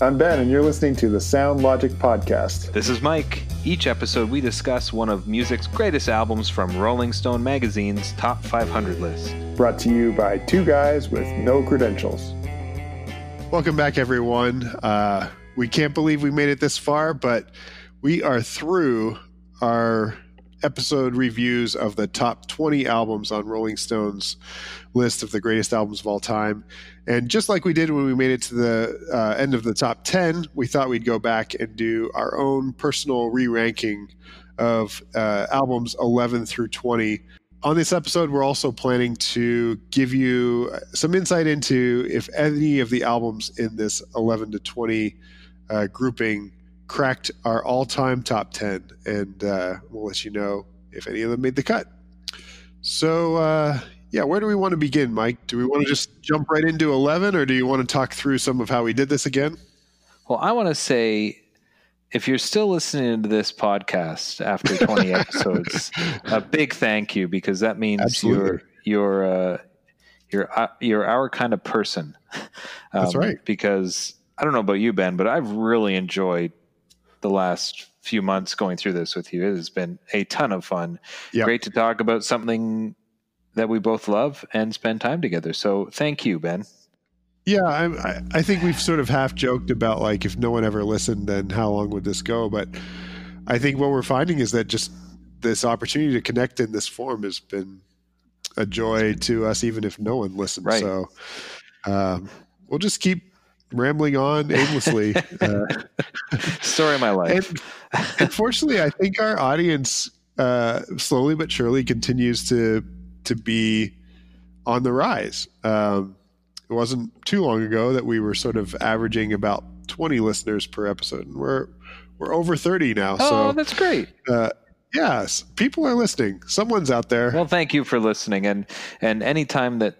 I'm Ben, and you're listening to the Sound Logic Podcast. This is Mike. Each episode, we discuss one of music's greatest albums from Rolling Stone magazine's top 500 list. Brought to you by two guys with no credentials. Welcome back, everyone. Uh, we can't believe we made it this far, but we are through our episode reviews of the top 20 albums on Rolling Stone's list of the greatest albums of all time. And just like we did when we made it to the uh, end of the top 10, we thought we'd go back and do our own personal re ranking of uh, albums 11 through 20. On this episode, we're also planning to give you some insight into if any of the albums in this 11 to 20 uh, grouping cracked our all time top 10. And uh, we'll let you know if any of them made the cut. So, uh, yeah, where do we want to begin, Mike? Do we want to just jump right into 11 or do you want to talk through some of how we did this again? Well, I want to say if you're still listening to this podcast after 20 episodes, a big thank you because that means Absolutely. you're you're uh, you're uh, you're our kind of person. Um, That's right. Because I don't know about you, Ben, but I've really enjoyed the last few months going through this with you. It has been a ton of fun. Yep. Great to talk about something that we both love and spend time together. So thank you, Ben. Yeah, I, I think we've sort of half joked about like if no one ever listened, then how long would this go? But I think what we're finding is that just this opportunity to connect in this form has been a joy to us, even if no one listens. Right. So um, we'll just keep rambling on aimlessly. uh, Story of my life. Unfortunately, I think our audience uh, slowly but surely continues to to be on the rise. Um, it wasn't too long ago that we were sort of averaging about 20 listeners per episode, and we're we're over 30 now. Oh, so that's great. Uh, yes, people are listening. Someone's out there. Well, thank you for listening, and and anytime that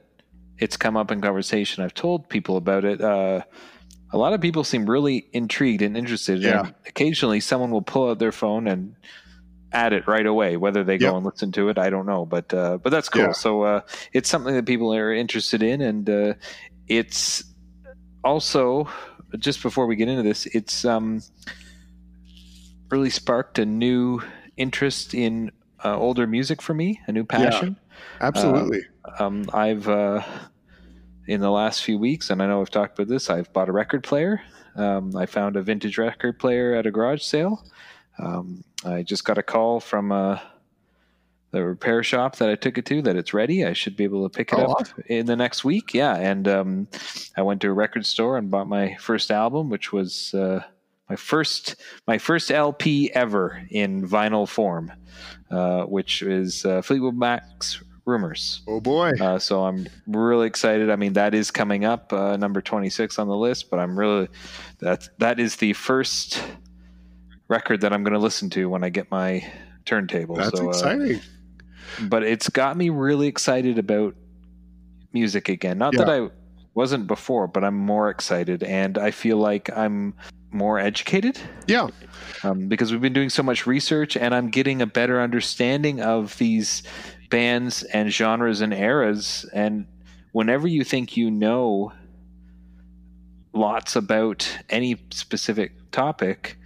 it's come up in conversation. I've told people about it. Uh, a lot of people seem really intrigued and interested. Yeah. And occasionally, someone will pull out their phone and add it right away. Whether they go and listen to it, I don't know. But uh, but that's cool. Yeah. So uh, it's something that people are interested in, and uh, it's also just before we get into this, it's um, really sparked a new interest in uh, older music for me, a new passion. Yeah, absolutely. Uh, um, I've uh, in the last few weeks, and I know I've talked about this. I've bought a record player. Um, I found a vintage record player at a garage sale. Um, I just got a call from uh, the repair shop that I took it to that it's ready. I should be able to pick it oh, up awesome. in the next week. Yeah, and um, I went to a record store and bought my first album, which was uh, my first my first LP ever in vinyl form, uh, which is uh, Fleetwood Mac's Rumours. Oh boy! Uh, so I'm really excited. I mean, that is coming up, uh, number 26 on the list. But I'm really that that is the first record that I'm going to listen to when I get my turntable. That's so, uh, exciting. but it's got me really excited about music again. Not yeah. that I wasn't before, but I'm more excited, and I feel like I'm more educated. Yeah. Um, because we've been doing so much research, and I'm getting a better understanding of these bands and genres and eras. And whenever you think you know lots about any specific topic,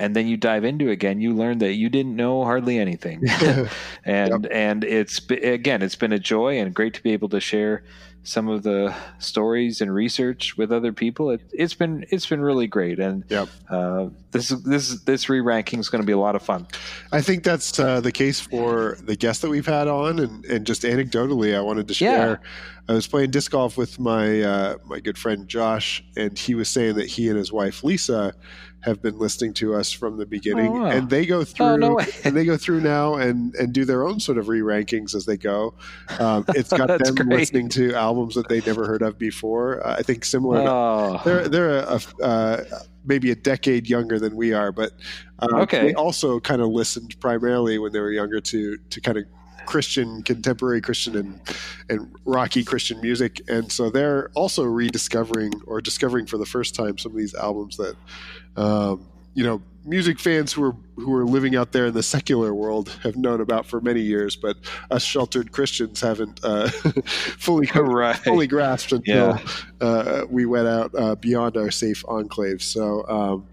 and then you dive into it again, you learn that you didn't know hardly anything. and yep. and it's again, it's been a joy and great to be able to share some of the stories and research with other people. It, has been it's been really great, and yep. uh, this this this re ranking is going to be a lot of fun. I think that's uh, the case for the guests that we've had on, and, and just anecdotally, I wanted to share. Yeah. I was playing disc golf with my uh, my good friend Josh, and he was saying that he and his wife Lisa have been listening to us from the beginning, oh, wow. and they go through oh, no and they go through now and and do their own sort of re rankings as they go. Um, it's got them great. listening to albums that they never heard of before. Uh, I think similar. Oh. To, they're they're a, a uh, maybe a decade younger than we are, but um, okay. they also kind of listened primarily when they were younger to to kind of Christian, contemporary Christian, and and rocky Christian music, and so they're also rediscovering or discovering for the first time some of these albums that um, you know music fans who are who are living out there in the secular world have known about for many years, but us sheltered Christians haven't uh, fully Right. fully grasped until Yeah. uh, we went out uh, beyond our safe enclave. So, um,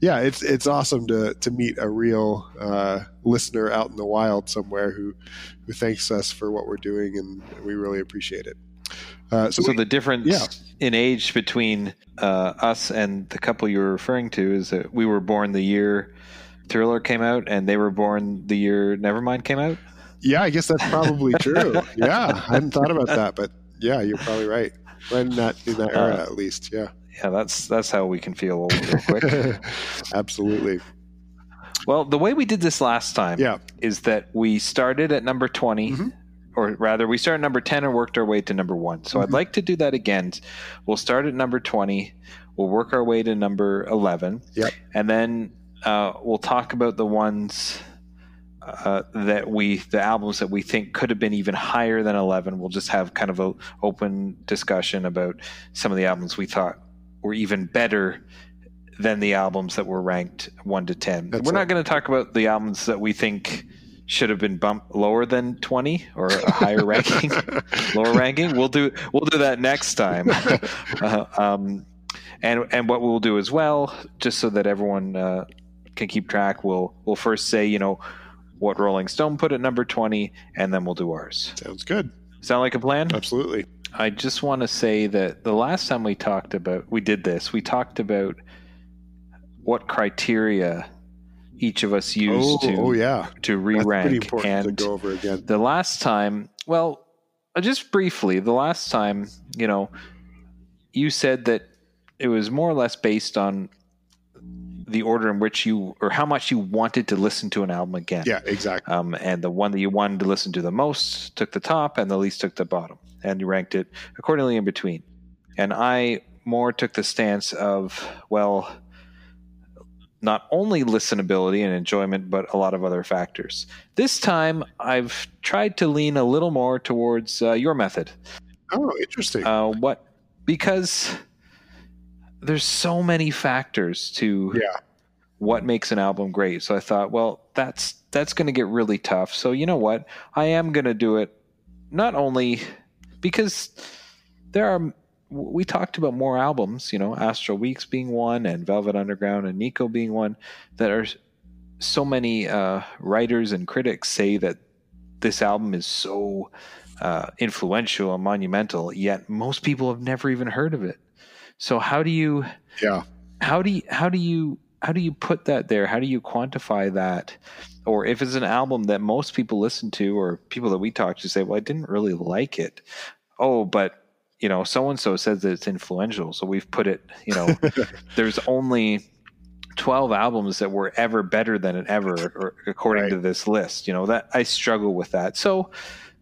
yeah, it's it's awesome to to meet a real uh, listener out in the wild somewhere who who thanks us for what we're doing, and we really appreciate it. Uh, so, So we- the difference yeah. in age between uh, us and the couple you were referring to is that we were born the year Thriller came out, and they were born the year Nevermind came out. yeah, I guess that's probably true. yeah, I hadn't thought about that, but yeah, you're probably right. Right in that in that era, Uh, at least. Yeah, Yeah, that's that's how we can feel old real quick. absolutely. well, the way we did this last time Yeah, is that we started at number 20 Mhm. or rather we started at number 10 and worked our way to number 1 so i'd Mhm. like to do that again we'll start at number 20 we'll work our way to number 11 Yep. and then uh, we'll talk about the ones uh, that we the albums that we think could have been even higher than 11 we'll just have kind of a open discussion about some of the albums we thought were even better than the albums that were ranked 1 to 10 That's we're not going to talk about the albums that we think should have been bumped lower than 20 or a higher ranking. Lower ranking? We'll do we'll do that next time. Uh, um, and and what we'll do as well just so that everyone uh, can keep track we'll we'll first say you know what rolling stone put at number 20 and then we'll do ours. Sounds good. sound like a plan? Absolutely. I just want to say that the last time we talked about we did this we talked about what criteria each of us used Oh, to oh yeah, to re-rank and to go over again. the last time well uh, just briefly the last time you know you said that it was more or less based on the order in which you or how much you wanted to listen to an album again Yeah, exactly. um, and the one that you wanted to listen to the most took the top and the least took the bottom and you ranked it accordingly in between and i more took the stance of well not only listenability and enjoyment but a lot of other factors this time i've tried to lean a little more towards uh, your method Oh, interesting. uh, what because there's so many factors to Yeah. what makes an album great. So I thought, well, that's that's going to get really tough. So you know what? I am going to do it not only because there are we talked about more albums, you know, Astral Weeks being one and Velvet Underground and Nico being one that are so many uh, writers and critics say that this album is so uh, influential and monumental, yet most people have never even heard of it. So how do you yeah. how do you how do you how do you put that there? How do you quantify that? Or if it's an album that most people listen to, or people that we talk to say, "Well, I didn't really like it." Oh, but you know, so and so says that it's influential, so we've put it. You know, there's only twelve albums that were ever better than it ever, or according Right. to this list. You know that I struggle with that. So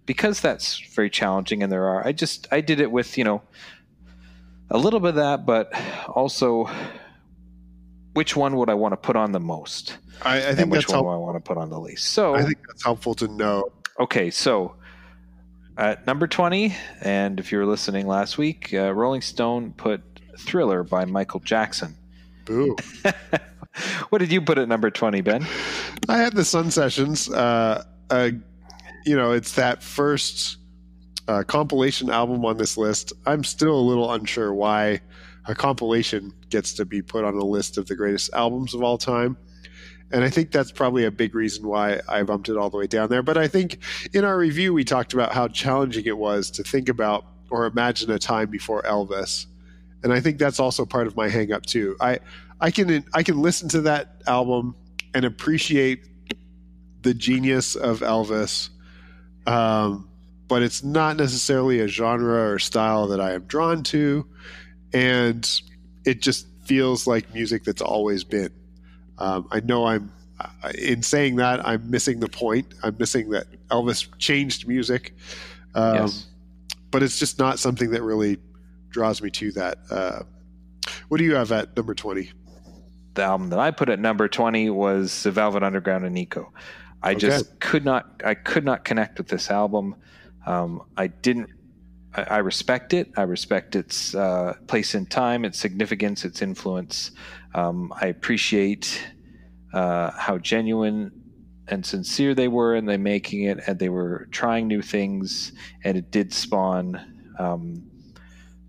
because that's very challenging, and there are, I just I did it with you know a little bit of that, but also which one would I want to put on the most, I, I think and which that's one help, do I want to put on the least. So I think that's helpful to know. okay, so at number twenty, and if you were listening last week, uh, Rolling Stone put "Thriller" by Michael Jackson. Boo. what did you put at number twenty, Ben? I had the Sun Sessions. Uh, uh, you know, it's that first uh, compilation album on this list. I'm still a little unsure why a compilation gets to be put on a list of the greatest albums of all time. And I think that's probably a big reason why I bumped it all the way down there. But I think in our review, we talked about how challenging it was to think about or imagine a time before Elvis. And I think that's also part of my hang up too. I, I can I can listen to that album and appreciate the genius of Elvis, um, but it's not necessarily a genre or style that I am drawn to, and it just feels like music that's always been. Um, I know I'm uh, in saying that I'm missing the point. I'm missing that Elvis changed music, um, yes. but it's just not something that really draws me to that. Uh, what do you have at number twenty? the album that I put at number 20 was The Velvet Underground and Nico. I Okay. just could not I could not connect with this album. Um, I didn't I, I respect it. I respect its uh, place in time, its significance, its influence. Um, I appreciate uh, how genuine and sincere they were in they making it, and they were trying new things, and it did spawn, um,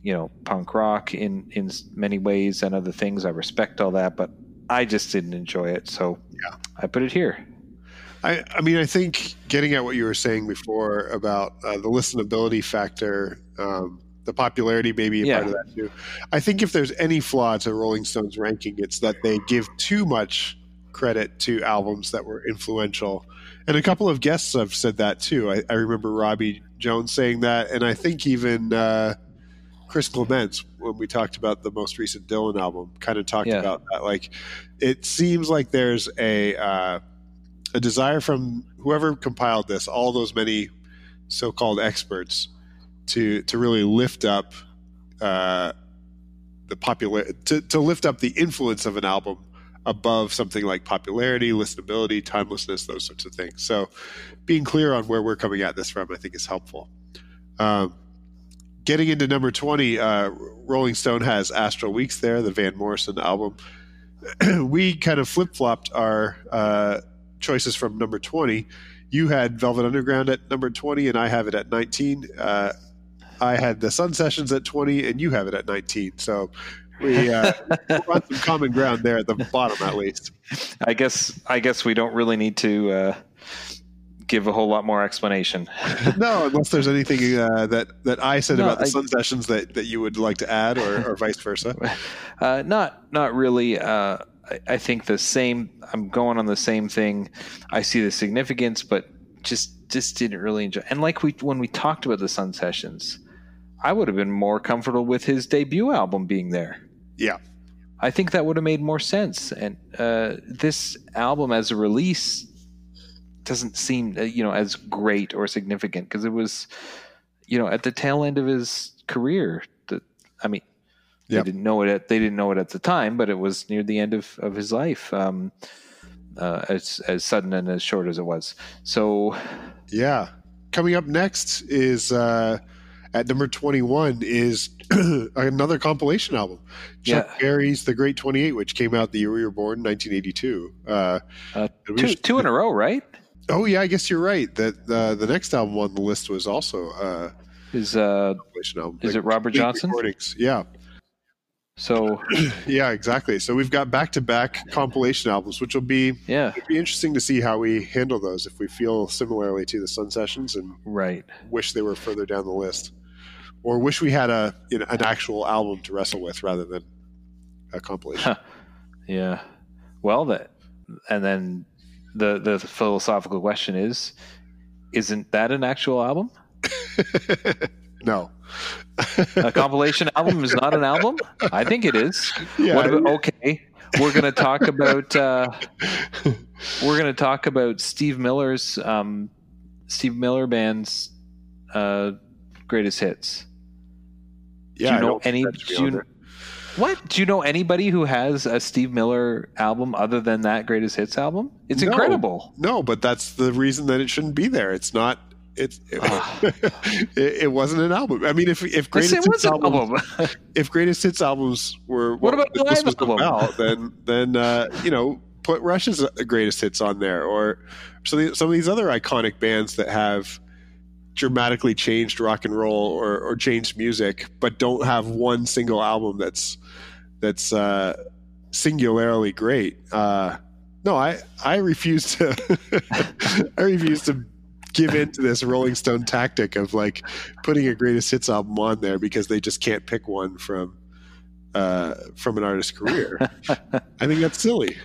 you know, punk rock in in many ways and other things. I respect all that, but I just didn't enjoy it, so Yeah. I put it here. I, I mean, I think getting at what you were saying before about uh, the listenability factor, um, the popularity maybe a Yeah. part of that too. I think if there's any flaw to Rolling Stone's ranking, it's that they give too much credit to albums that were influential. And a couple of guests have said that too. I, I remember Robbie Jones saying that, and I think even uh, Chris Clements, when we talked about the most recent Dylan album, kind of talked Yeah. about that. Like, it seems like there's a uh, a desire from whoever compiled this, all those many so-called experts, to to really lift up uh, the popular to, to lift up the influence of an album above something like popularity, listenability, timelessness, those sorts of things. So, being clear on where we're coming at this from, I think, is helpful. Um, getting into number twenty, uh, Rolling Stone has Astral Weeks there, the Van Morrison album. we kind of flip flopped our uh, choices from number 20. You had Velvet Underground at number 20, and I have it at 19. Uh, I had the Sun Sessions at 20, and you have it at 19. So we uh, on some common ground there at the bottom, at least. I guess I guess we don't really need to uh, give a whole lot more explanation. No, unless there's anything uh, that that I said No, about the I- Sun Sessions that, that you would like to add, or, or vice versa. Uh, not not really. I, I think the same. I'm going on the same thing. I see the significance, but just just didn't really enjoy. And like we when we talked about the Sun Sessions, I would have been more comfortable with his debut album being there. Yeah. I think that would have made more sense. And uh, this album as a release doesn't seem, uh, you know, as great or significant because it was, you know, at the tail end of his career. The, I mean, Yep. they didn't know it. At, they didn't know it at the time, but it was near the end of, of his life. Um, uh, as as sudden and as short as it was. So Yeah. Coming up next is uh, at number 21 is another compilation album. Chuck Yeah. Berry's The Great 28, which came out the year we were born, 1982. Uh, uh, and two two in a row, right? Oh, yeah, I guess you're right. That uh, the next album on the list was also uh, Is uh, a compilation album. Is it Robert Johnson? Recordings. Yeah. So Yeah, exactly. So we've got back to back compilation albums, which will be yeah, it'll be interesting to see how we handle those if we feel similarly to the Sun Sessions and right. wish they were further down the list, or wish we had a you know, an actual album to wrestle with rather than a compilation. Yeah. Well, that and then the the philosophical question is, isn't that an actual album? no. A compilation album is not an album. I think it is. Yeah, about, okay, we're going to talk about uh, we're going to talk about Steve Miller's um, Steve Miller band's uh, greatest hits. yeah. do you know any? that should be Do you, what do you know anybody who has a Steve Miller album other than that greatest hits album? It's No. incredible. No, but that's the reason that it shouldn't be there. It's not. It, Ah. it, it wasn't an album. I mean, if if greatest hits albums, album? if greatest hits albums were What about the this was album? about, then then uh, you know put Rush's uh, greatest hits on there, or some of, some of these other iconic bands that have dramatically changed rock and roll or, or changed music, but don't have one single album that's that's uh, singularly great. Uh, no, I I refuse to I refuse to give in to this Rolling Stone tactic of like putting a greatest hits album on there because they just can't pick one from uh, from an artist's career. I think that's silly.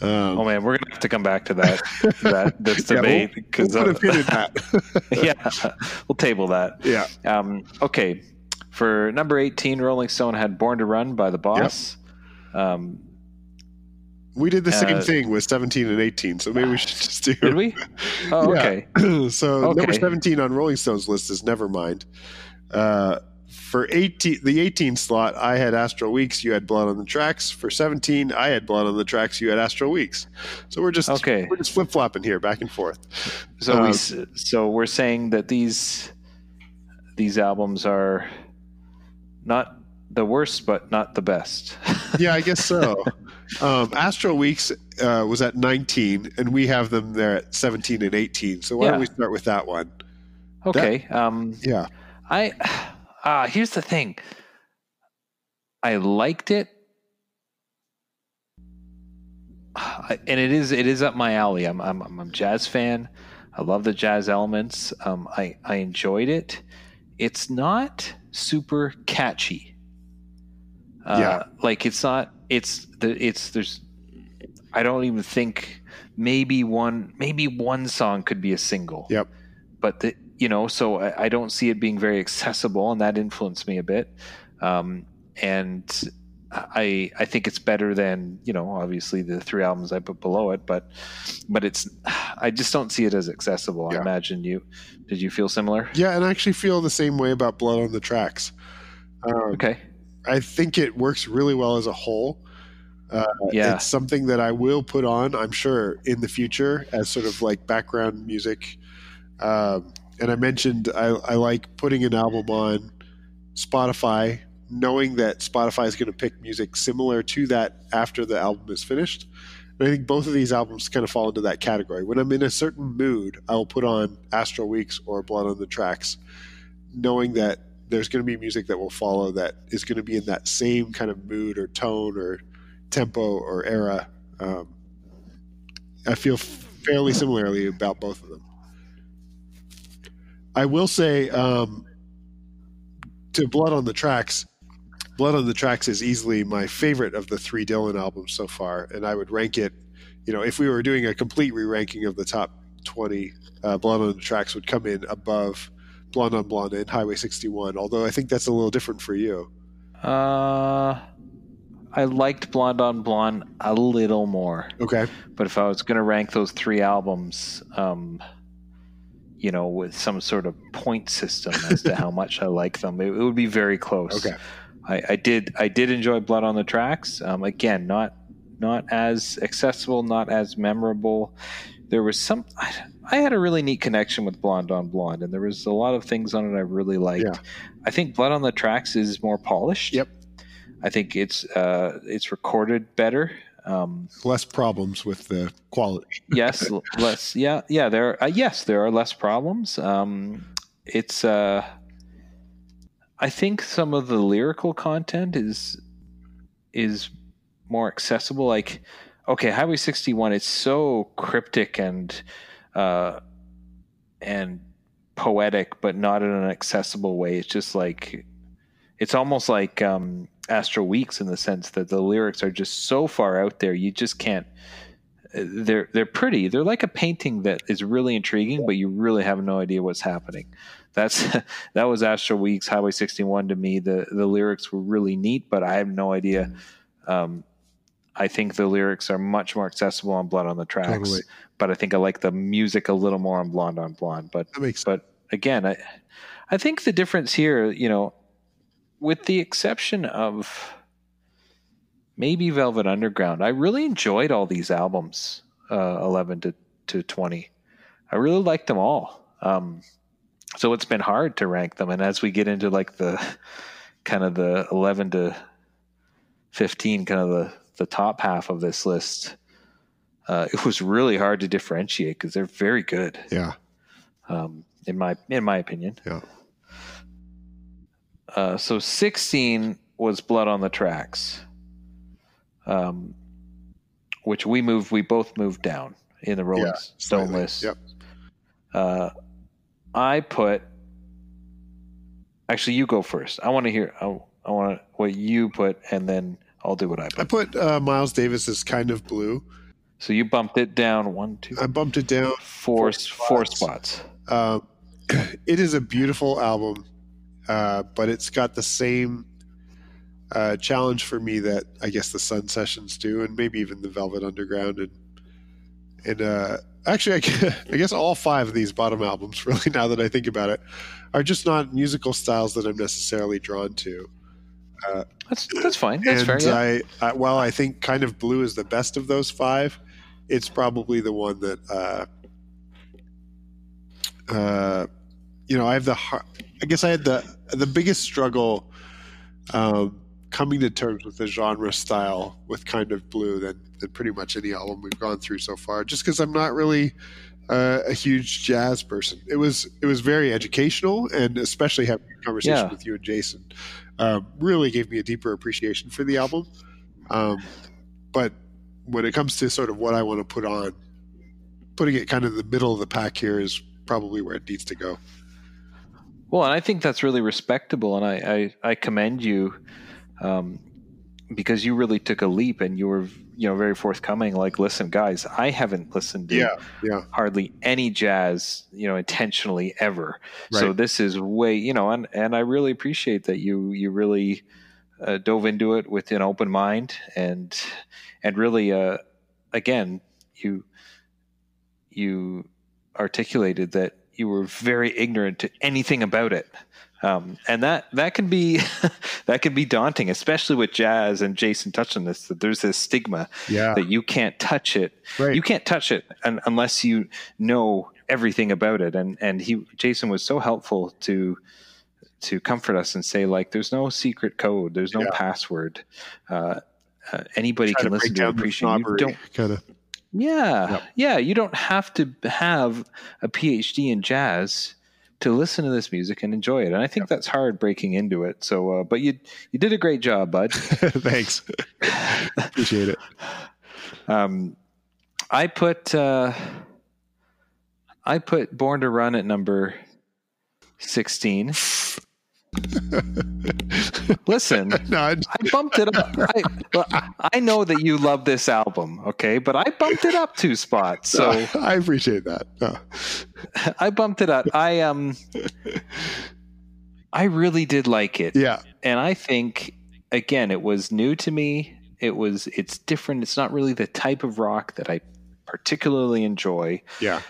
Um, oh man, we're gonna have to come back to that that this yeah, we'll- debate we'll because put a pin in that. yeah, we'll table that. yeah, Um, okay, for number eighteen, Rolling Stone had "Born to Run" by the Boss. Um, we did the same Uh, thing with 17 and 18, so maybe we should just do. did we? Oh, Yeah. okay. so Okay. number 17 on Rolling Stone's list is Nevermind. Uh, for 18, the 18 slot, I had Astral Weeks. You had Blood on the Tracks. For 17, I had Blood on the Tracks. You had Astral Weeks. So we're just Okay. we're just flip flopping here, back and forth. So Um, we so we're saying that these these albums are not the worst, but not the best. Yeah, I guess so. Um, Astral Weeks uh, was at 19, and we have them there at 17 and 18. So why Yeah. don't we start with that one? Okay. um, Yeah. I uh, here's the thing. I liked it, and it is it is up my alley. I'm I'm I'm a jazz fan. I love the jazz elements. Um, I I enjoyed it. It's not super catchy. Uh, Yeah. like it's not. It's the it's there's. I don't even think maybe one maybe one song could be a single Yep. but the, you know, so I, I don't see it being very accessible, and that influenced me a bit. Um, and I I think it's better than you know, obviously the three albums I put below it, but but it's I just don't see it as accessible. Yeah. I imagine you did you feel similar? Yeah, and I actually feel the same way about Blood on the Tracks. Um, Okay, I think it works really well as a whole. Uh, yeah, It's something that I will put on, I'm sure, in the future as sort of like background music. Um, and I mentioned I, I like putting an album on Spotify, knowing that Spotify is going to pick music similar to that after the album is finished. And I think both of these albums kind of fall into that category. When I'm in a certain mood, I will put on Astral Weeks or Blood on the Tracks, knowing that there's going to be music that will follow that is going to be in that same kind of mood or tone or tempo or era. Um, I feel fairly similarly about both of them. I will say um, to Blood on the Tracks, Blood on the Tracks is easily my favorite of the three Dylan albums so far, and I would rank it. You know, if we were doing a complete re-ranking of the top twenty, uh, Blood on the Tracks would come in above Blonde on Blonde and Highway 61. Although I think that's a little different for you. uh, I liked Blonde on Blonde a little more. Okay. But if I was going to rank those three albums, um, you know, with some sort of point system as to how much I like them, it, it would be very close. Okay. I, I did. I did enjoy Blood on the Tracks. Um, again, not not as accessible, not as memorable. There was some. I, I had a really neat connection with Blonde on Blonde, and there was a lot of things on it I really liked. Yeah. I think Blood on the Tracks is more polished. Yep. I think it's uh, it's recorded better. Um, Less problems with the quality. yes less yeah yeah there uh, yes there are less problems um it's uh i think some of the lyrical content is is more accessible like okay highway 61 it's so cryptic and uh and poetic but not in an accessible way it's just like it's almost like um astral weeks in the sense that the lyrics are just so far out there you just can't they're they're pretty. They're like a painting that is really intriguing, but you really have no idea what's happening. That's that was Astral Weeks Highway 61 to me. The the lyrics were really neat, but I have no idea. Um, I think the lyrics are much more accessible on Blood on the Tracks, Totally. but I think I like the music a little more on Blonde on Blonde. But but again, I I think the difference here, you know, with the exception of maybe Velvet Underground, I really enjoyed all these albums, uh, eleven to to twenty. I really liked them all. Um, so it's been hard to rank them, and as we get into like the kind of the eleven to fifteen, kind of the the top half of this list. Uh, it was really hard to differentiate because they're very good Yeah. um, in my in my opinion. Yeah. Uh, so 16 was Blood on the Tracks, um, which we moved. We both moved down in the Rolling Yeah, Stone list. Yep. Uh, I put. Actually, you go first. I want to hear. I, I want what you put, and then I'll do what I I put. put uh, Miles Davis as kind of blue. So you bumped it down one, two, I bumped it down. four, spots. spots. Um, it is a beautiful album, uh, but it's got the same uh, challenge for me that I guess the Sun Sessions do, and maybe even the Velvet Underground, and and uh, actually, I gu- I guess all five of these bottom albums, really, now that I think about it, are just not musical styles that I'm necessarily drawn to. That's that's fine. That's fair. Yeah. I, I, while I think kind of blue is the best of those five, it's probably the one that, uh, uh, you know, I have the, har- I guess I had the the biggest struggle um, coming to terms with the genre style with kind of blue than, than pretty much any album we've gone through so far. Just because I'm not really uh, a huge jazz person. It was it was very educational, and especially having a conversation Yeah. with you and Jason um, really gave me a deeper appreciation for the album. Um, but when it comes to sort of what I want to put on, putting it kind of in the middle of the pack here is probably where it needs to go. Well, and I think that's really respectable, and I I, I commend you um, because you really took a leap and you were you know very forthcoming. Like, listen, guys, I haven't listened to yeah, hardly any jazz, you know, intentionally ever. So this is way, you know, and and I really appreciate that you you really uh, dove into it with an open mind and and really, uh, again, you you articulated that you were very ignorant to anything about it. Um, and that that can be that can be daunting, especially with jazz. And Jason touched on this that there's this stigma yeah, that you can't touch it right. you can't touch it un- unless you know everything about it and and he jason was so helpful to to comfort us and say like there's no secret code there's no Yeah. password uh, uh, anybody can to listen to appreciate you don't kind of. yeah Yep. yeah you don't have to have a phd in jazz to listen to this music and enjoy it and i think that's hard breaking into it so uh, but you you did a great job bud Thanks. Appreciate it. Um, I put uh, I put Born to Run at number sixteen. Listen, no, I, I bumped it up. I, I know that you love this album, okay, but I bumped it up two spots. So I appreciate that. No. I bumped it up. I um, I really did like it. Yeah, and I think again, it was new to me. It was it's different. It's not really the type of rock that I particularly enjoy. yeah.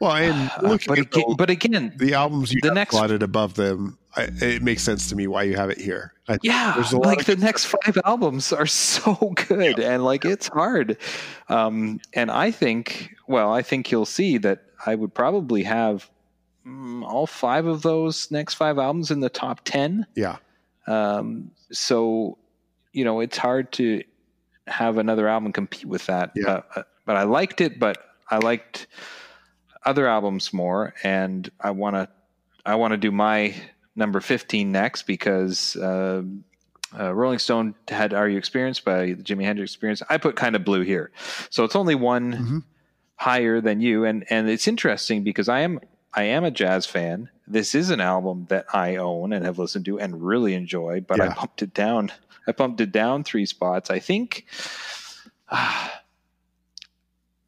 Well, and Uh, but again, the, but again, the albums you the next- slotted above them, I, it makes sense to me why you have it here. I, yeah, there's a lot like the next five albums are so good, and like it's hard. Um, and I think, well, I think you'll see that I would probably have mm, all five of those next five albums in the top ten. yeah, Um, so, you know, it's hard to have another album compete with that. Yeah. Uh, but I liked it, but I liked other albums more, and I want to I want to do my number fifteen next because uh, uh, Rolling Stone had "Are You Experienced" by the Jimi Hendrix Experience. I put kind of blue here, so it's only one Mhm. higher than you, and and it's interesting because I am I am a jazz fan. This is an album that I own and have listened to and really enjoy, but I Yeah. bumped it down. I bumped it down three spots. I think.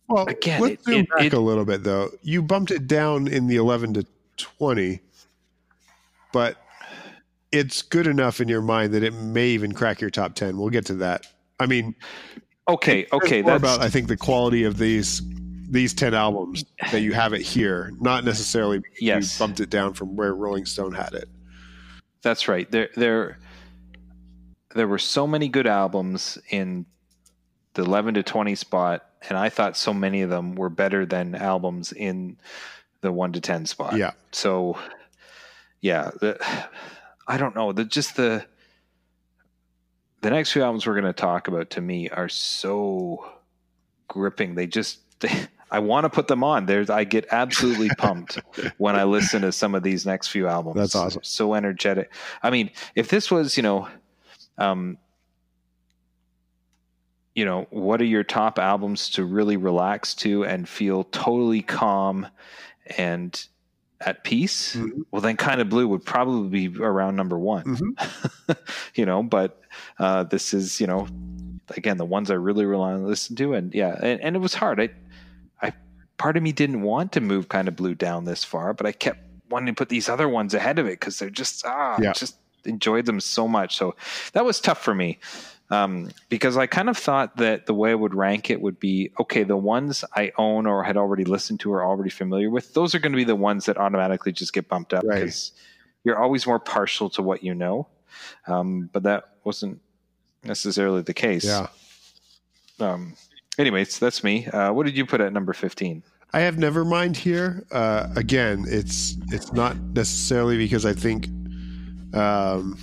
Well, Again, let's it- zoom it- back it- a little bit though. You bumped it down in the 11 to 20, but it's good enough in your mind that it may even crack your top 10. We'll get to that. I mean, okay, okay, more that's about I think the quality of these these 10 albums that you have it here, not necessarily Yes. you bumped it down from where Rolling Stone had it. That's right. There, there, there were so many good albums in the eleven to twenty spot, and I thought so many of them were better than albums in the one to ten spot. Yeah. So, yeah, the, I don't know. The just the the next few albums we're going to talk about to me are so gripping. They just they, I want to put them on. There's I get absolutely pumped when I listen to some of these next few albums. That's awesome. So energetic. I mean, if this was, you know, um, you know, what are your top albums to really relax to and feel totally calm and at peace? Mhm. Well, then kind of blue would probably be around number one, Mhm. you know, but uh, this is, you know, again, the ones I really rely on to listen to. And yeah, and, and it was hard. I, I, part of me didn't want to move kind of blue down this far, but I kept wanting to put these other ones ahead of it because they're just, ah, Yeah. just enjoyed them so much. So that was tough for me um, because I kind of thought that the way I would rank it would be okay, the ones I own or had already listened to or already familiar with, those are going to be the ones that automatically just get bumped up Right. because you're always more partial to what you know. Um, but that wasn't necessarily the case. Yeah. Um, anyways, that's me. Uh, what did you put at number 15? I have Nevermind here. Uh, again, it's it's not necessarily because I think um,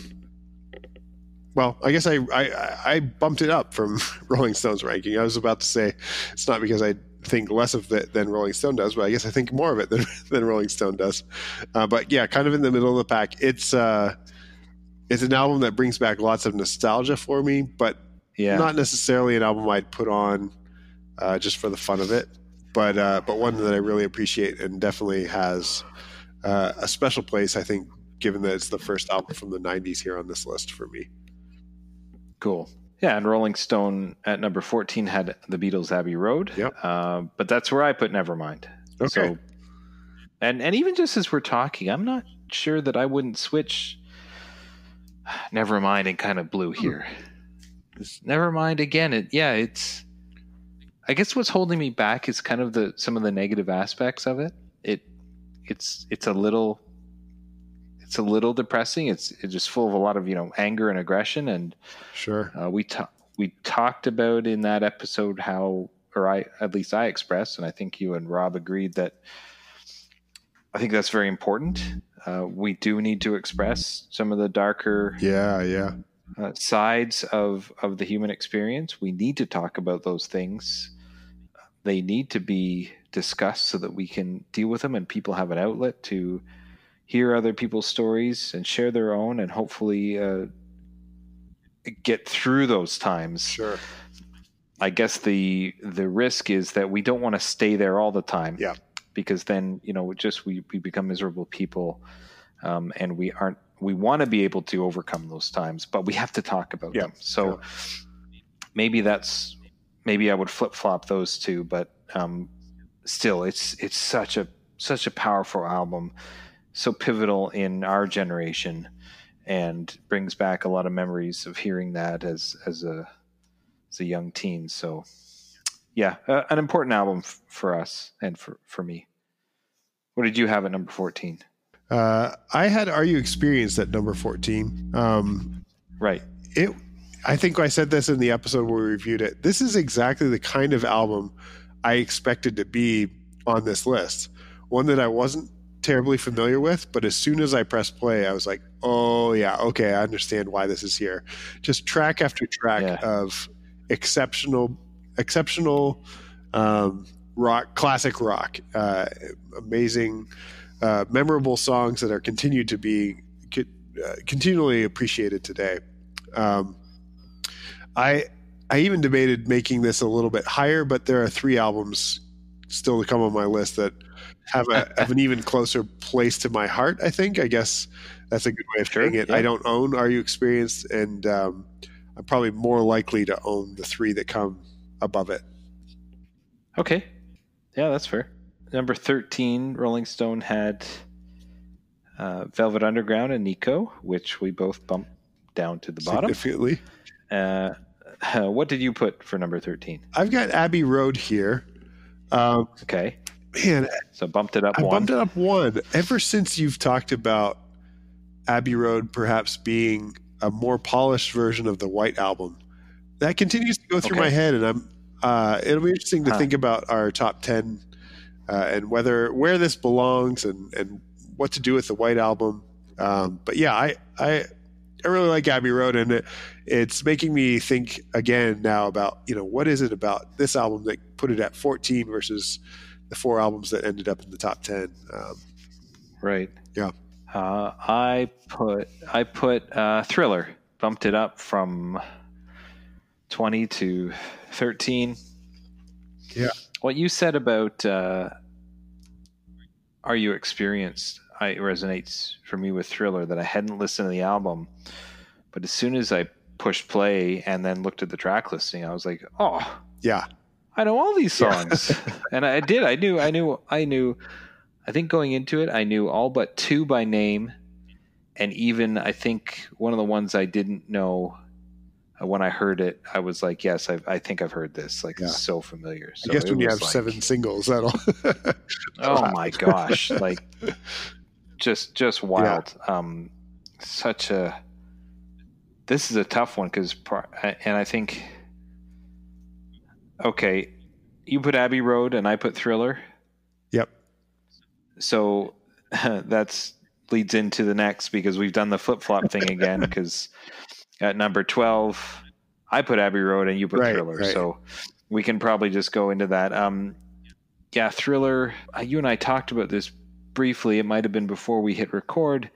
well, I guess I, I I bumped it up from Rolling Stone's ranking. I was about to say it's not because I think less of it than Rolling Stone does, but I guess I think more of it than, than Rolling Stone does. Uh, but yeah, kind of in the middle of the pack. It's uh, it's an album that brings back lots of nostalgia for me, but Yeah. not necessarily an album I'd put on uh, just for the fun of it, but uh, but one that I really appreciate and definitely has uh, a special place. I think, given that it's the first album from the '90s here on this list for me. Cool. Yeah, and Rolling Stone at number 14 had the Beatles' Abbey Road. Yep. Uh, but that's where I put Nevermind. Okay. So, and and even just as we're talking, I'm not sure that I wouldn't switch Nevermind and kind of blue here. It's Nevermind again. It yeah, it's. I guess what's holding me back is kind of the some of the negative aspects of it. It it's it's a little it's a little depressing. It's it's just full of a lot of you know anger and aggression and Sure. uh, we ta- we talked about in that episode how, or I at least I expressed, and I think you and Rob agreed that I think that's very important. Uh, we do need to express some of the darker Yeah. Yeah. uh, sides of of the human experience. We need to talk about those things. They need to be discussed so that we can deal with them, and people have an outlet to hear other people's stories and share their own, and hopefully uh, get through those times. Sure. I guess the the risk is that we don't want to stay there all the time. Yeah. Because then you know, just we we become miserable people, um, and we aren't. We want to be able to overcome those times, but we have to talk about Yeah. them. So maybe that's maybe I would flip flop those two, but um, still, it's it's such a such a powerful album, so pivotal in our generation, and brings back a lot of memories of hearing that as as a as a young teen. So, yeah, uh, an important album f- for us and for for me. What did you have at number fourteen? Uh, I had "Are You Experienced" at number fourteen. Um, Right. it i think i said this in the episode where we reviewed it this is exactly the kind of album i expected to be on this list one that i wasn't terribly familiar with but as soon as i pressed play i was like oh yeah okay i understand why this is here just track after track Yeah. of exceptional exceptional um, rock classic rock uh, amazing uh, memorable songs that are continued to be uh, continually appreciated today um, I I even debated making this a little bit higher, but there are three albums still to come on my list that have a have an even closer place to my heart. I think. I guess that's a good way of Sure, saying it. yeah. I don't own Are You Experienced, and um, I'm probably more likely to own the three that come above it. Okay. Yeah, that's fair. Number 13, Rolling Stone had uh, Velvet Underground and Nico, which we both bumped down to the bottom. Significantly, Uh, what did you put for number 13? I've got Abbey Road here. Um, Okay. Man, So bumped it up I one. bumped it up one. Ever since you've talked about Abbey Road perhaps being a more polished version of the White Album, that continues to go through Okay. my head, and I'm. Uh, it'll be interesting to Huh. think about our top ten uh, and whether where this belongs and and what to do with the White Album. Um, but yeah, I I I really like Abbey Road, and it, it's making me think again now about you know what is it about this album that put it at 14 versus the four albums that ended up in the top 10. Um, Right. Yeah. Uh, I put I put uh, Thriller. Bumped it up from twenty to thirteen. Yeah. What you said about uh, Are You Experienced? I resonates for me with Thriller that I hadn't listened to the album, but as soon as I pushed play and then looked at the track listing, I was like, oh, yeah, I know all these Yeah. songs, and I did. I knew. I knew. I knew. I think going into it, I knew all but two by name, and even I think one of the ones I didn't know. uh, When I heard it, I was like, "Yes, I've, I think I've heard this. Like, Yeah. it's so familiar." So I guess when you have like, seven singles, that'll. oh my gosh, like just just wild. Um, such a. This is a tough one because, and I think. Okay, you put Abbey Road and I put Thriller. Yep. So that's leads into the next because we've done the flip flop thing again because at number 12, I put Abbey Road and you put Right, Thriller. right. So we can probably just go into that. Um, yeah, Thriller, uh, you and I talked about this briefly. It might have been before we hit record.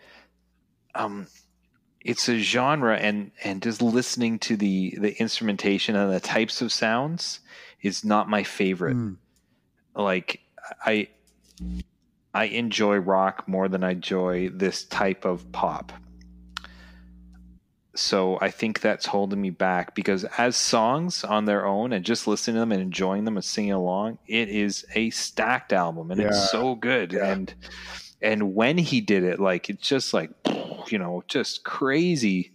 Um, it's a genre and and just listening to the the instrumentation and the types of sounds is not my favorite Mm. like i i enjoy rock more than i enjoy this type of pop so i think that's holding me back because as songs on their own and just listening to them and enjoying them and singing along it is a stacked album and Yeah. it's so good Yeah. and and when he did it like it's just like you know just crazy.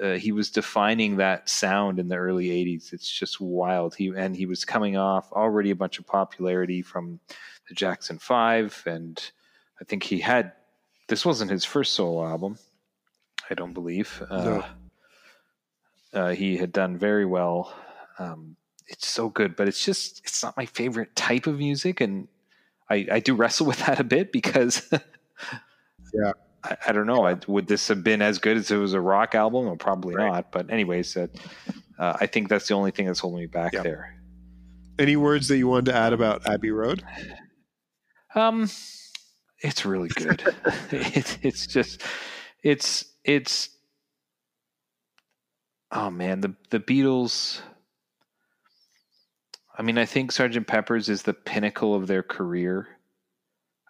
Uh, he was defining that sound in the early 80s it's just wild. He and he was coming off already a bunch of popularity from the jackson 5 and i think he had this wasn't his first solo album i don't believe. Uh, uh, he had done very well. Um, it's so good but it's just it's not my favorite type of music and i, I do wrestle with that a bit because Yeah. I, I don't know. I, would this have been as good as it was a rock album? Well, probably Right. not. But anyways, uh, uh, I think that's the only thing that's holding me back Yeah. there. Any words that you wanted to add about Abbey Road? Um, it's really good. it, it's just, it's it's. Oh man, the the Beatles. I mean, I think Sergeant Pepper's is the pinnacle of their career.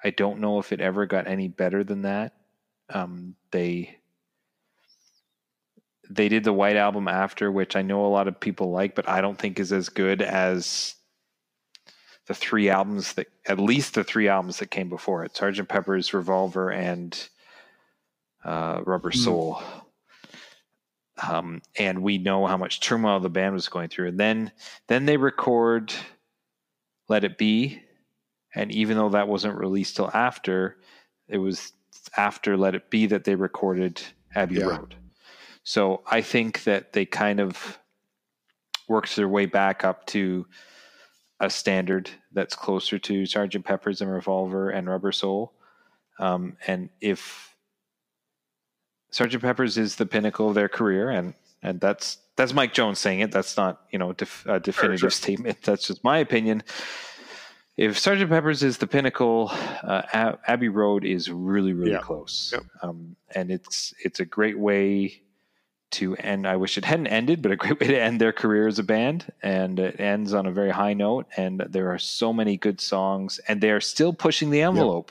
I don't know if it ever got any better than that. Um, they they did the White Album after, which I know a lot of people like, but I don't think is as good as the three albums that, at least the three albums that came before it: Sergeant Pepper's, Revolver, and uh, Rubber Hmm. Soul. Um, and we know how much turmoil the band was going through, and then then they record "Let It Be," and even though that wasn't released till after, it was after "Let It Be" that they recorded Abbey Yeah. Road. So I think that they kind of works their way back up to a standard that's closer to Sergeant Pepper's and Revolver and Rubber Soul. Um, and if Sergeant Pepper's is the pinnacle of their career, and and that's that's Mike Jones saying it. That's not you know def, a definitive sure. statement. That's just my opinion. If Sergeant Pepper's is the pinnacle, uh, A- Abbey Road is really really Yeah. close, Yep. um, and it's it's a great way to end. I wish it hadn't ended, but a great way to end their career as a band. And it ends on a very high note. And there are so many good songs, and they are still pushing the envelope.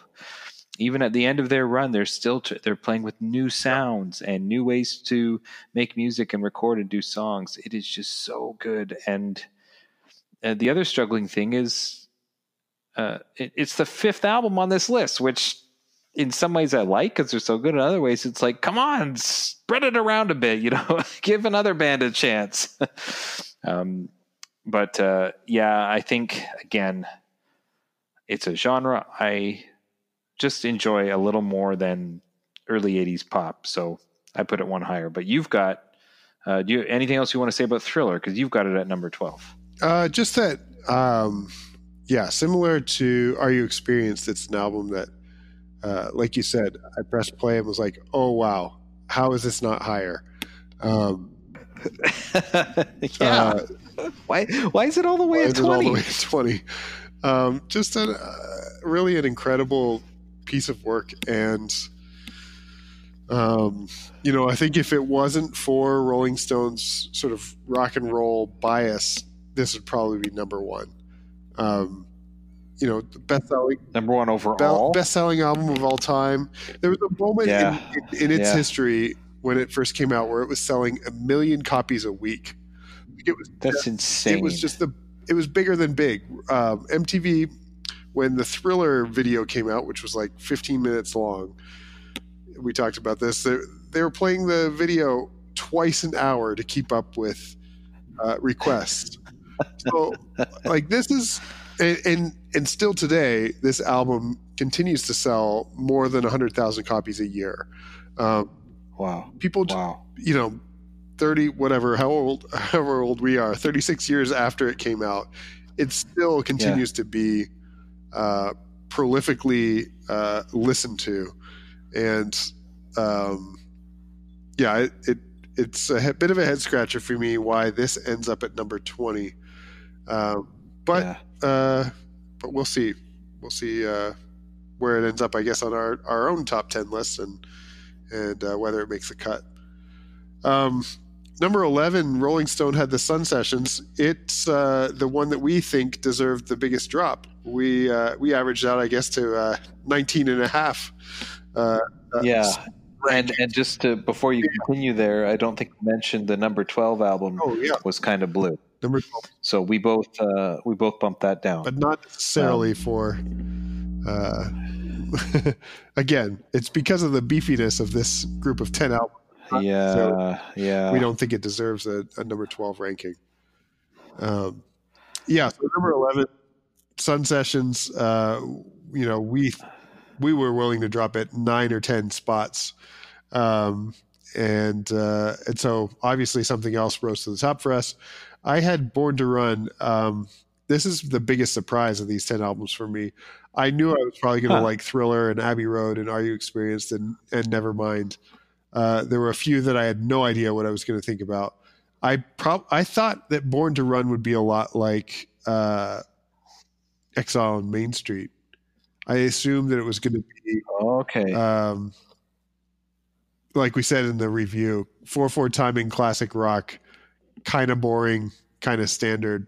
Even at the end of their run, they're still t- they're playing with new sounds and new ways to make music and record and do songs. It is just so good. And uh, the other struggling thing is, uh, it, it's the fifth album on this list, which in some ways I like because they're so good. In other ways, it's like, come on, spread it around a bit. You know, give another band a chance. um, but uh, yeah, I think again, it's a genre I just enjoy a little more than early '80s pop. So I put it one higher. But you've got. Uh, do you anything else you want to say about Thriller? Because you've got it at number twelve. Uh, just that, um, yeah, similar to Are You Experienced? It's an album that, uh, like you said, I pressed play and was like, oh, wow, how is this not higher? Um, yeah. uh, why? Why is it all the way at is it all the way to 20? Um, just a, uh, really an incredible piece of work. And, um, you know, I think if it wasn't for Rolling Stone's sort of rock and roll bias, this would probably be number one. Um, you know, the best selling Number one overall. best selling album of all time. There was a moment Yeah. in, in, in its Yeah. history when it first came out where it was selling a million copies a week. It was That's insane. it was just the it was bigger than big. Um, MTV when the Thriller video came out, which was like 15 minutes long. We talked about this. They, they were playing the video twice an hour to keep up with uh, requests so like this is and, and, and still today this album continues to sell more than 100000 copies a year um, wow people wow. you know 30 whatever how old however old we are 36 years after it came out it still continues yeah. to be uh, prolifically uh, listened to and um, yeah it, it it's a bit of a head scratcher for me why this ends up at number 20 uh, but yeah. Uh, but we'll see. We'll see uh, where it ends up, I guess, on our, our own top 10 list and, and whether it makes a cut. Um, number 11 rolling stone had the sun sessions it's uh, the one that we think deserved the biggest drop we uh, we averaged out i guess to uh, 19 and a half uh, yeah and, and just to, before you continue there i don't think you mentioned the number 12 album oh, yeah. was kind of blue number 12, So we both uh, we both bumped that down. but not necessarily for. Uh, again, it's because of the beefiness of this group of 10 albums. yeah, so yeah. we don't think it deserves a, a number 12 ranking. Um, yeah, so number 11, Sun Sessions, uh, you know, we we were willing to drop it nine or 10 spots. Um, and, uh, and so obviously something else rose to the top for us. I had Born to Run. Um, this is the biggest surprise of these 10 albums for me. I knew I was probably going to Huh. like Thriller and Abbey Road and Are You Experienced and, and Nevermind. Uh, there were a few that I had no idea what I was going to think about. I prob I thought that Born to Run would be a lot like uh, Exile on Main Street. I assumed that it was going to be okay. um, like we said in the review, four four timing classic rock, kind of boring, kind of standard,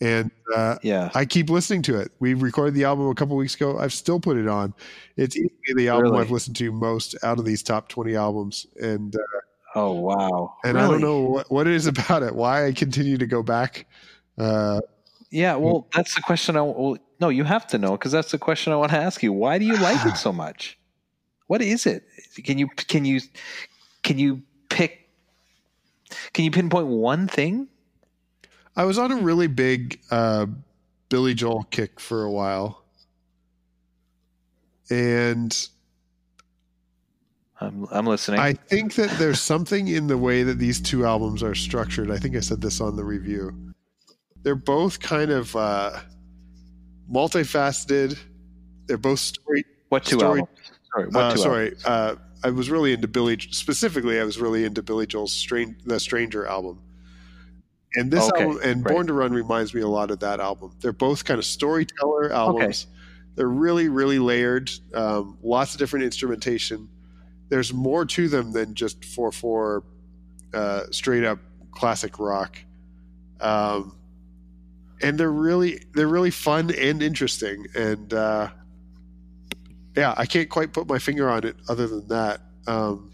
and uh, yeah. I keep listening to it. We recorded the album a couple weeks ago. I've still put it on. It's easily the album Really? I've listened to most out of these top twenty albums, and uh, Oh wow. and I don't know what, what it is about it. Why I continue to go back. Uh, Yeah, well, that's the question I well, no, you have to know because that's the question I want to ask you. Why do you like it so much? What is it? Can you can you can you pick? Can you pinpoint one thing? I was on a really big uh, Billy Joel kick for a while, and I'm I'm listening. I think that there's something in the way that these two albums are structured. I think I said this on the review. They're both kind of uh, multifaceted. They're both story. what two story- albums? Sorry, what Uh, two sorry, albums? uh, I was really into Billy. Specifically, I was really into Billy Joel's Stran- "The Stranger" album. And this Okay, album and right. Born to Run reminds me a lot of that album. They're both kind of storyteller albums. They're really, really layered. Um, lots of different instrumentation. There's more to them than just four four, uh, straight up classic rock. Um, and they're really they're really fun and interesting. And uh, yeah, I can't quite put my finger on it. Other than that, um,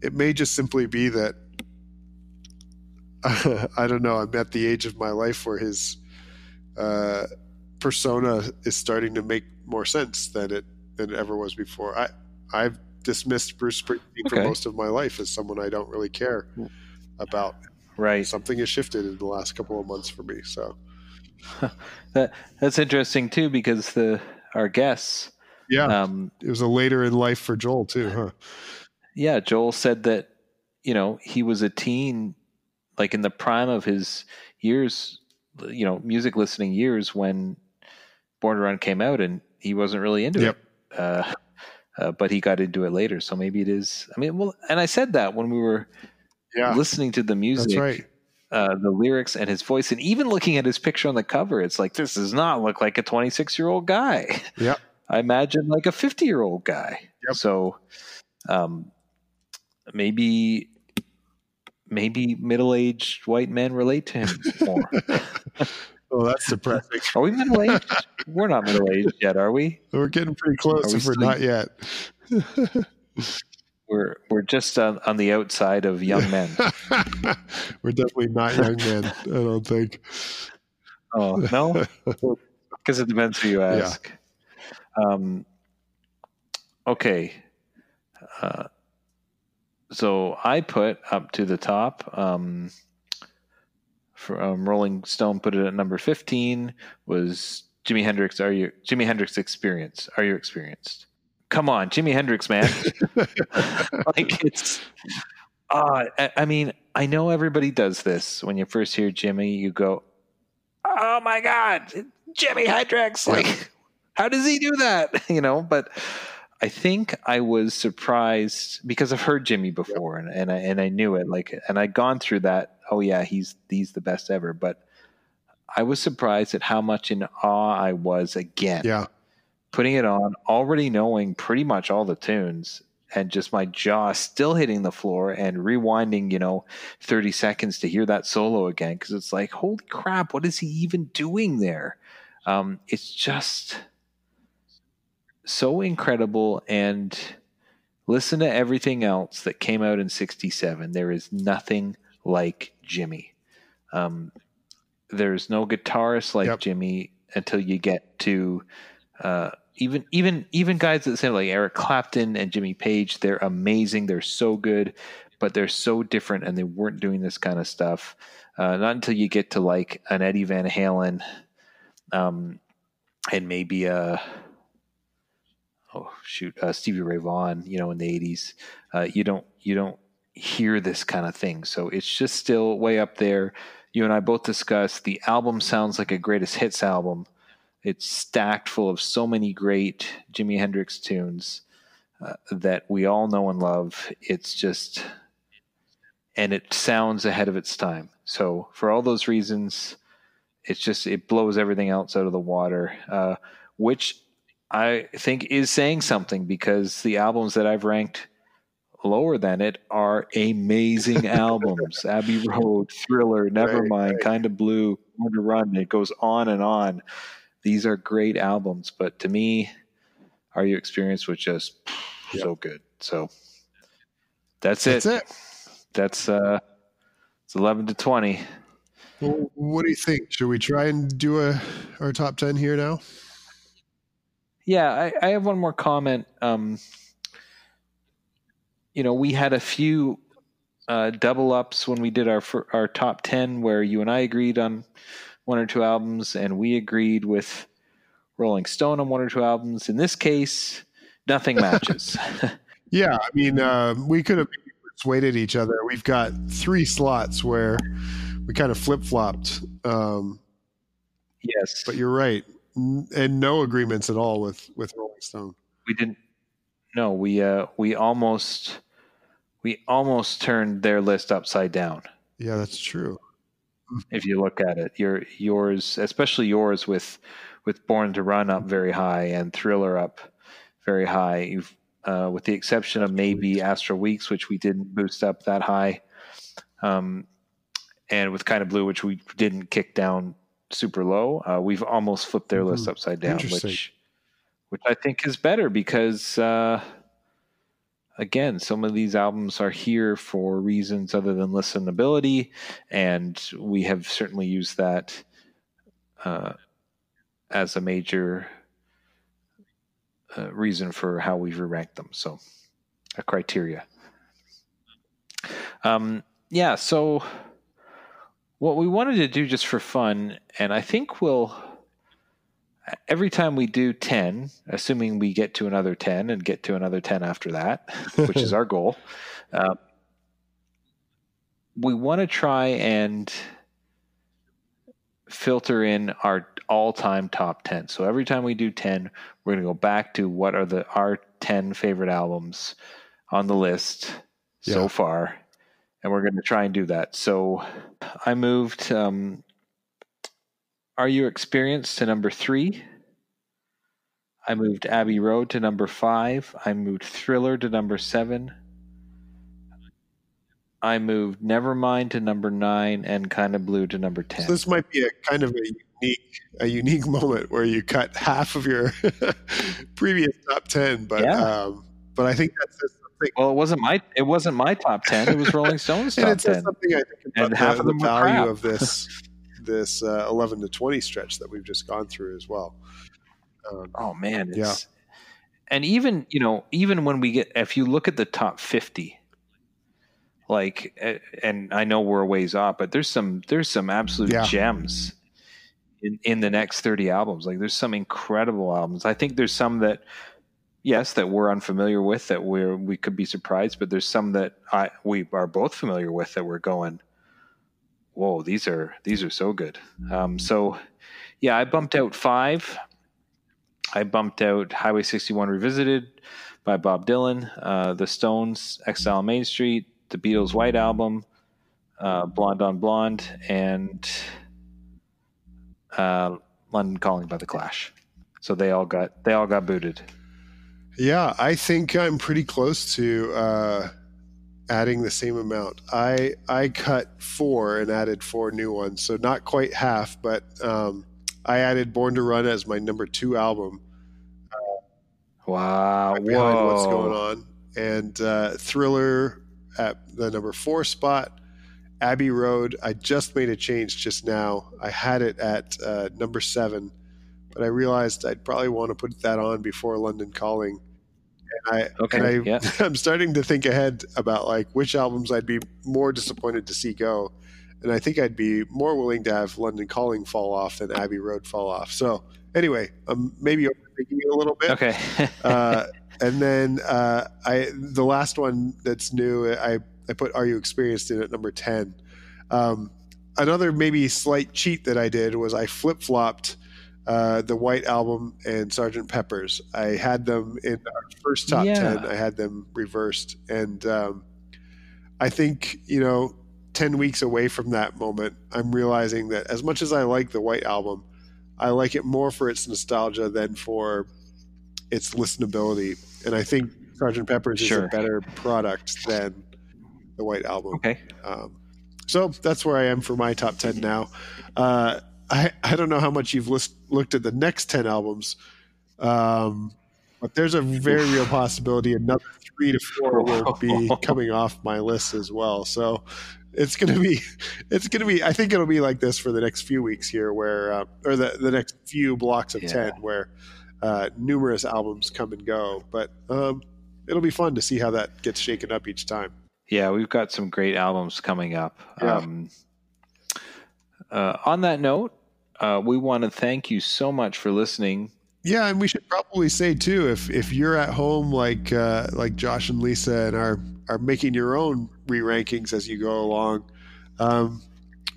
it may just simply be that I don't know. I'm at the age of my life where his uh, persona is starting to make more sense than it than it ever was before. I I've dismissed Bruce Springsteen for most of my life as someone I don't really care about. Right. Something has shifted in the last couple of months for me. So That that's interesting too because the our guests. yeah, Um, it was a later in life for Joel too, huh? yeah, Joel said that you know he was a teen, like in the prime of his years, you know, music listening years when Born to Run came out, and he wasn't really into Yep. it. Uh, uh, but he got into it later, so maybe it is. I mean, well, and I said that when we were Yeah, listening to the music, that's right. Uh, the lyrics and his voice, and even looking at his picture on the cover, it's like this does not look like a 26 year old guy. Yep. I imagine like a 50 year old guy. Yep. So, um, maybe, maybe middle aged white men relate to him more. Oh, that's depressing. are we middle aged? we're not middle aged yet, are we? we're getting pretty close Are we if we're not yet. We're we're just on, on the outside of young men. we're definitely not young men. I don't think. Oh no, because it depends who you Yeah. ask. Um, okay. Uh, so I put up to the top. Um, for, um, Rolling Stone put it at number fifteen. Was Jimi Hendrix? Are you Jimi Hendrix Experience? Are you experienced? Come on, Jimi Hendrix, man! like it's. Uh, I, mean, I know everybody does this. When you first hear Jimi, you go, "Oh my God, Jimi Hendrix!" Like, how does he do that? You know, but I think I was surprised because I've heard Jimi before and, and I and I knew it like and I'd gone through that. Oh yeah, he's he's the best ever. But I was surprised at how much in awe I was again. Yeah. Putting it on, already knowing pretty much all the tunes, and just my jaw still hitting the floor and rewinding, you know, 30 seconds to hear that solo again. Because it's like, holy crap, what is he even doing there? Um, it's just so incredible and listen to everything else that came out in 67 there is nothing like jimi um, there's no guitarist like Yep. jimi until you get to uh, even even even guys that say like eric clapton and jimmy page they're amazing they're so good but they're so different and they weren't doing this kind of stuff uh, not until you get to like an eddie van halen um, and maybe a oh shoot uh, Stevie Ray Vaughan, you know, in the '80s, uh, you don't you don't hear this kind of thing. So it's just still way up there. You and I both discussed the album sounds like a greatest hits album. It's stacked full of so many great Jimi Hendrix tunes uh, that we all know and love. It's just, and it sounds ahead of its time. So for all those reasons, it's just it blows everything else out of the water. Uh, which I think is saying something because the albums that I've ranked lower than it are amazing albums. Abbey Road, Thriller, Nevermind, right. Kind of Blue, Born to Run. It goes on and on. These are great albums, but to me, Are You Experienced was just Yep. so good. So that's it. That's it. That's uh, it's eleven to twenty. Well, what do you think? Should we try and do a our top ten here now? Yeah, I, I have one more comment. Um, you know, we had a few uh, double ups when we did our our top ten, where you and I agreed on one or two albums, and we agreed with Rolling Stone on one or two albums. In this case, nothing matches. Yeah, I mean, uh, we could have persuaded each other. We've got three slots where we kind of flip flopped. Um, yes, but you're right, and no agreements at all with with Rolling Stone. we didn't. No, we uh, we almost we almost turned their list upside down. Yeah, that's true. If you look at it. Your yours, especially yours, with with Born to Run up very high and Thriller up very high. You've, uh, with the exception of maybe Astral Weeks, which we didn't boost up that high, um, and with Kind of Blue, which we didn't kick down super low. Uh, we've almost flipped their list Mhm. upside down, which which I think is better because. Uh, again, some of these albums are here for reasons other than listenability, and we have certainly used that uh, as a major uh, reason for how we've ranked them. So, a criteria. Um, yeah. So, what we wanted to do just for fun, and I think we'll every time we do 10 assuming we get to another 10 and get to another 10 after that which is our goal uh, we want to try and filter in our all-time top 10 so every time we do 10 we're going to go back to what are the our 10 favorite albums on the list so far and we're going to try and do that. So i moved um, are You Experienced to number three? I moved Abbey Road to number five. I moved Thriller to number seven. I moved Nevermind to number nine and Kind of Blue to number ten. So this might be a kind of a unique a unique moment where you cut half of your previous top ten, but Yeah. um, but I think that's says something. well, it wasn't my it wasn't my top ten. It was Rolling Stone's and top it says ten. something I think about And the, half of the value of this this uh, eleven to twenty stretch that we've just gone through as well. Um, Oh man, it's Yeah. and even you know even when we get if you look at the top fifty, like and I know we're a ways off, but there's some there's some absolute Yeah. gems in in the next thirty albums. Like there's some incredible albums. I think there's some that yes that we're unfamiliar with that we're we could be surprised, but there's some that I we are both familiar with that we're going. Whoa, these are these are so good. Um, so, yeah, I bumped out five I bumped out Highway 61 Revisited by Bob Dylan, uh, The Stones, Exile Main Street, The Beatles' White Album, uh, Blonde on Blonde, and uh, London Calling by The Clash. So they all got they all got booted. Yeah, I think I'm pretty close to uh, adding the same amount. I I cut four and added four new ones, so not quite half, but um, I added Born to Run as my number two album. Wow, right behind whoa. what's going on, and uh, Thriller at the number four spot. Abbey Road, I just made a change just now. I had it at uh, number seven, but I realized I'd probably want to put that on before London Calling. And I, Okay, and I, yeah. I'm starting to think ahead about like which albums I'd be more disappointed to see go, and I think I'd be more willing to have London Calling fall off than Abbey Road fall off. So anyway, I'm maybe overthinking it a little bit Okay. uh, and then uh, I the last one that's new, I I put "Are You Experienced" in at number ten. Um, another maybe slight cheat that I did was I flip flopped uh, the White Album and Sergeant Pepper's. I had them in our first top Yeah. ten. I had them reversed, and um, I think you know. 10 weeks away from that moment, I'm realizing that as much as I like the White Album, I like it more for its nostalgia than for its listenability. And I think Sergeant Pepper's is a better product than the White Album. okay. Um, so that's where I am for my top 10 now. Uh, I, I don't know how much you've list, looked at the next 10 albums, um, but there's a very real possibility another three to four will be coming off my list as well. So it's going to be, it's going to be, I think it'll be like this for the next few weeks here where, uh, or the, the next few blocks of Yeah. 10 where uh, numerous albums come and go. But um, it'll be fun to see how that gets shaken up each time. Yeah, we've got some great albums coming up. Yeah. Um, uh, on that note, uh, we want to thank you so much for listening. Yeah, and we should probably say too, if if you're at home like uh, like Josh and Lisa and are are making your own re rankings as you go along, um,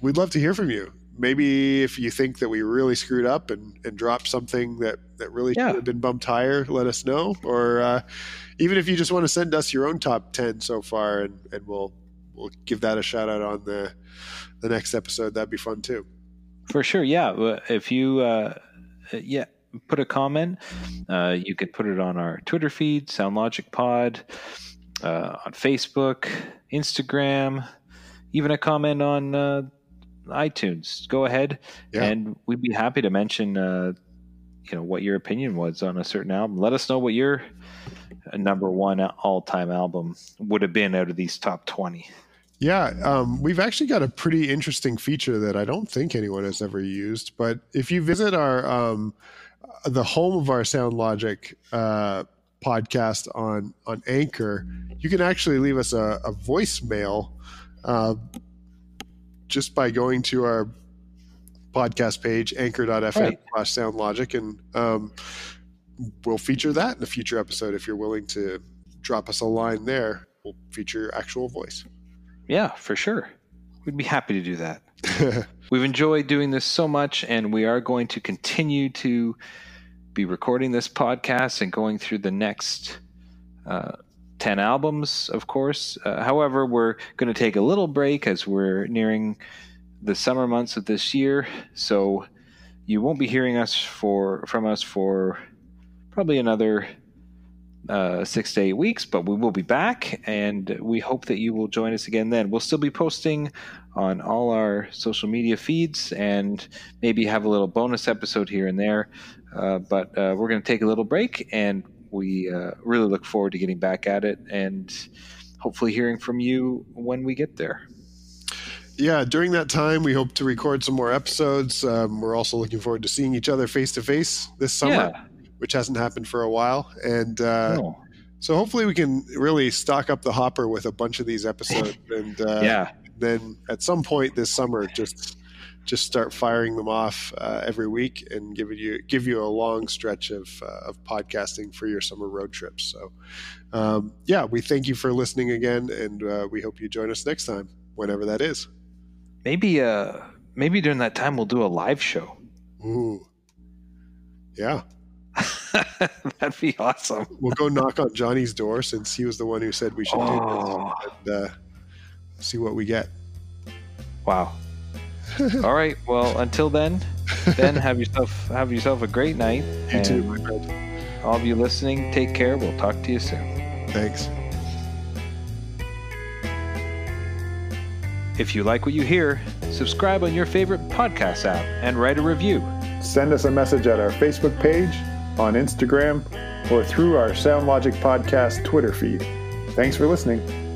we'd love to hear from you. Maybe if you think that we really screwed up and, and dropped something that, that really Yeah. should have been bumped higher, let us know. Or uh, even if you just want to send us your own top ten so far, and, and we'll we'll give that a shout out on the the next episode. That'd be fun too. For sure, yeah. If you, uh, yeah, put a comment, uh, you could put it on our Twitter feed, SoundLogic Pod, uh, on Facebook, Instagram, even a comment on uh, iTunes. Go ahead, Yeah. and we'd be happy to mention, uh, you know, what your opinion was on a certain album. Let us know what your number one all-time album would have been out of these top twenty. Yeah, um, we've actually got a pretty interesting feature that I don't think anyone has ever used. But if you visit our um, the home of our SoundLogic uh, podcast on on Anchor, you can actually leave us a, a voicemail uh, just by going to our podcast page anchor.fm Right. slash soundlogic and um, we'll feature that in a future episode if you're willing to drop us a line there we'll feature your actual voice Yeah, for sure. We'd be happy to do that. We've enjoyed doing this so much, and we are going to continue to be recording this podcast and going through the next uh, 10 albums, of course. Uh, however, we're going to take a little break as we're nearing the summer months of this year. So you won't be hearing us for from us for probably another uh, six to eight weeks, but we will be back, and we hope that you will join us again then. We'll still be posting on all our social media feeds and maybe have a little bonus episode here and there. Uh, but uh, we're going to take a little break, and we uh, really look forward to getting back at it and hopefully hearing from you when we get there. yeah during that time we hope to record some more episodes um, we're also looking forward to seeing each other face to face this summer Yeah. Which hasn't happened for a while and uh, No. so hopefully we can really stock up the hopper with a bunch of these episodes and uh, yeah. then at some point this summer just just start firing them off uh, every week and give you give you a long stretch of uh, of podcasting for your summer road trips. So, um, yeah, we thank you for listening again, and uh, we hope you join us next time, whenever that is. Maybe, uh, maybe during that time we'll do a live show. Ooh, yeah, That'd be awesome. We'll go knock on Johnny's door since he was the one who said we should Oh. do this and uh, see what we get. Wow. All right. Well, until then, then have yourself have yourself a great night. You too, my friend. All of you listening, take care. We'll talk to you soon. Thanks. If you like what you hear, subscribe on your favorite podcast app and write a review. Send us a message at our Facebook page, on Instagram, or through our SoundLogic Podcast Twitter feed. Thanks for listening.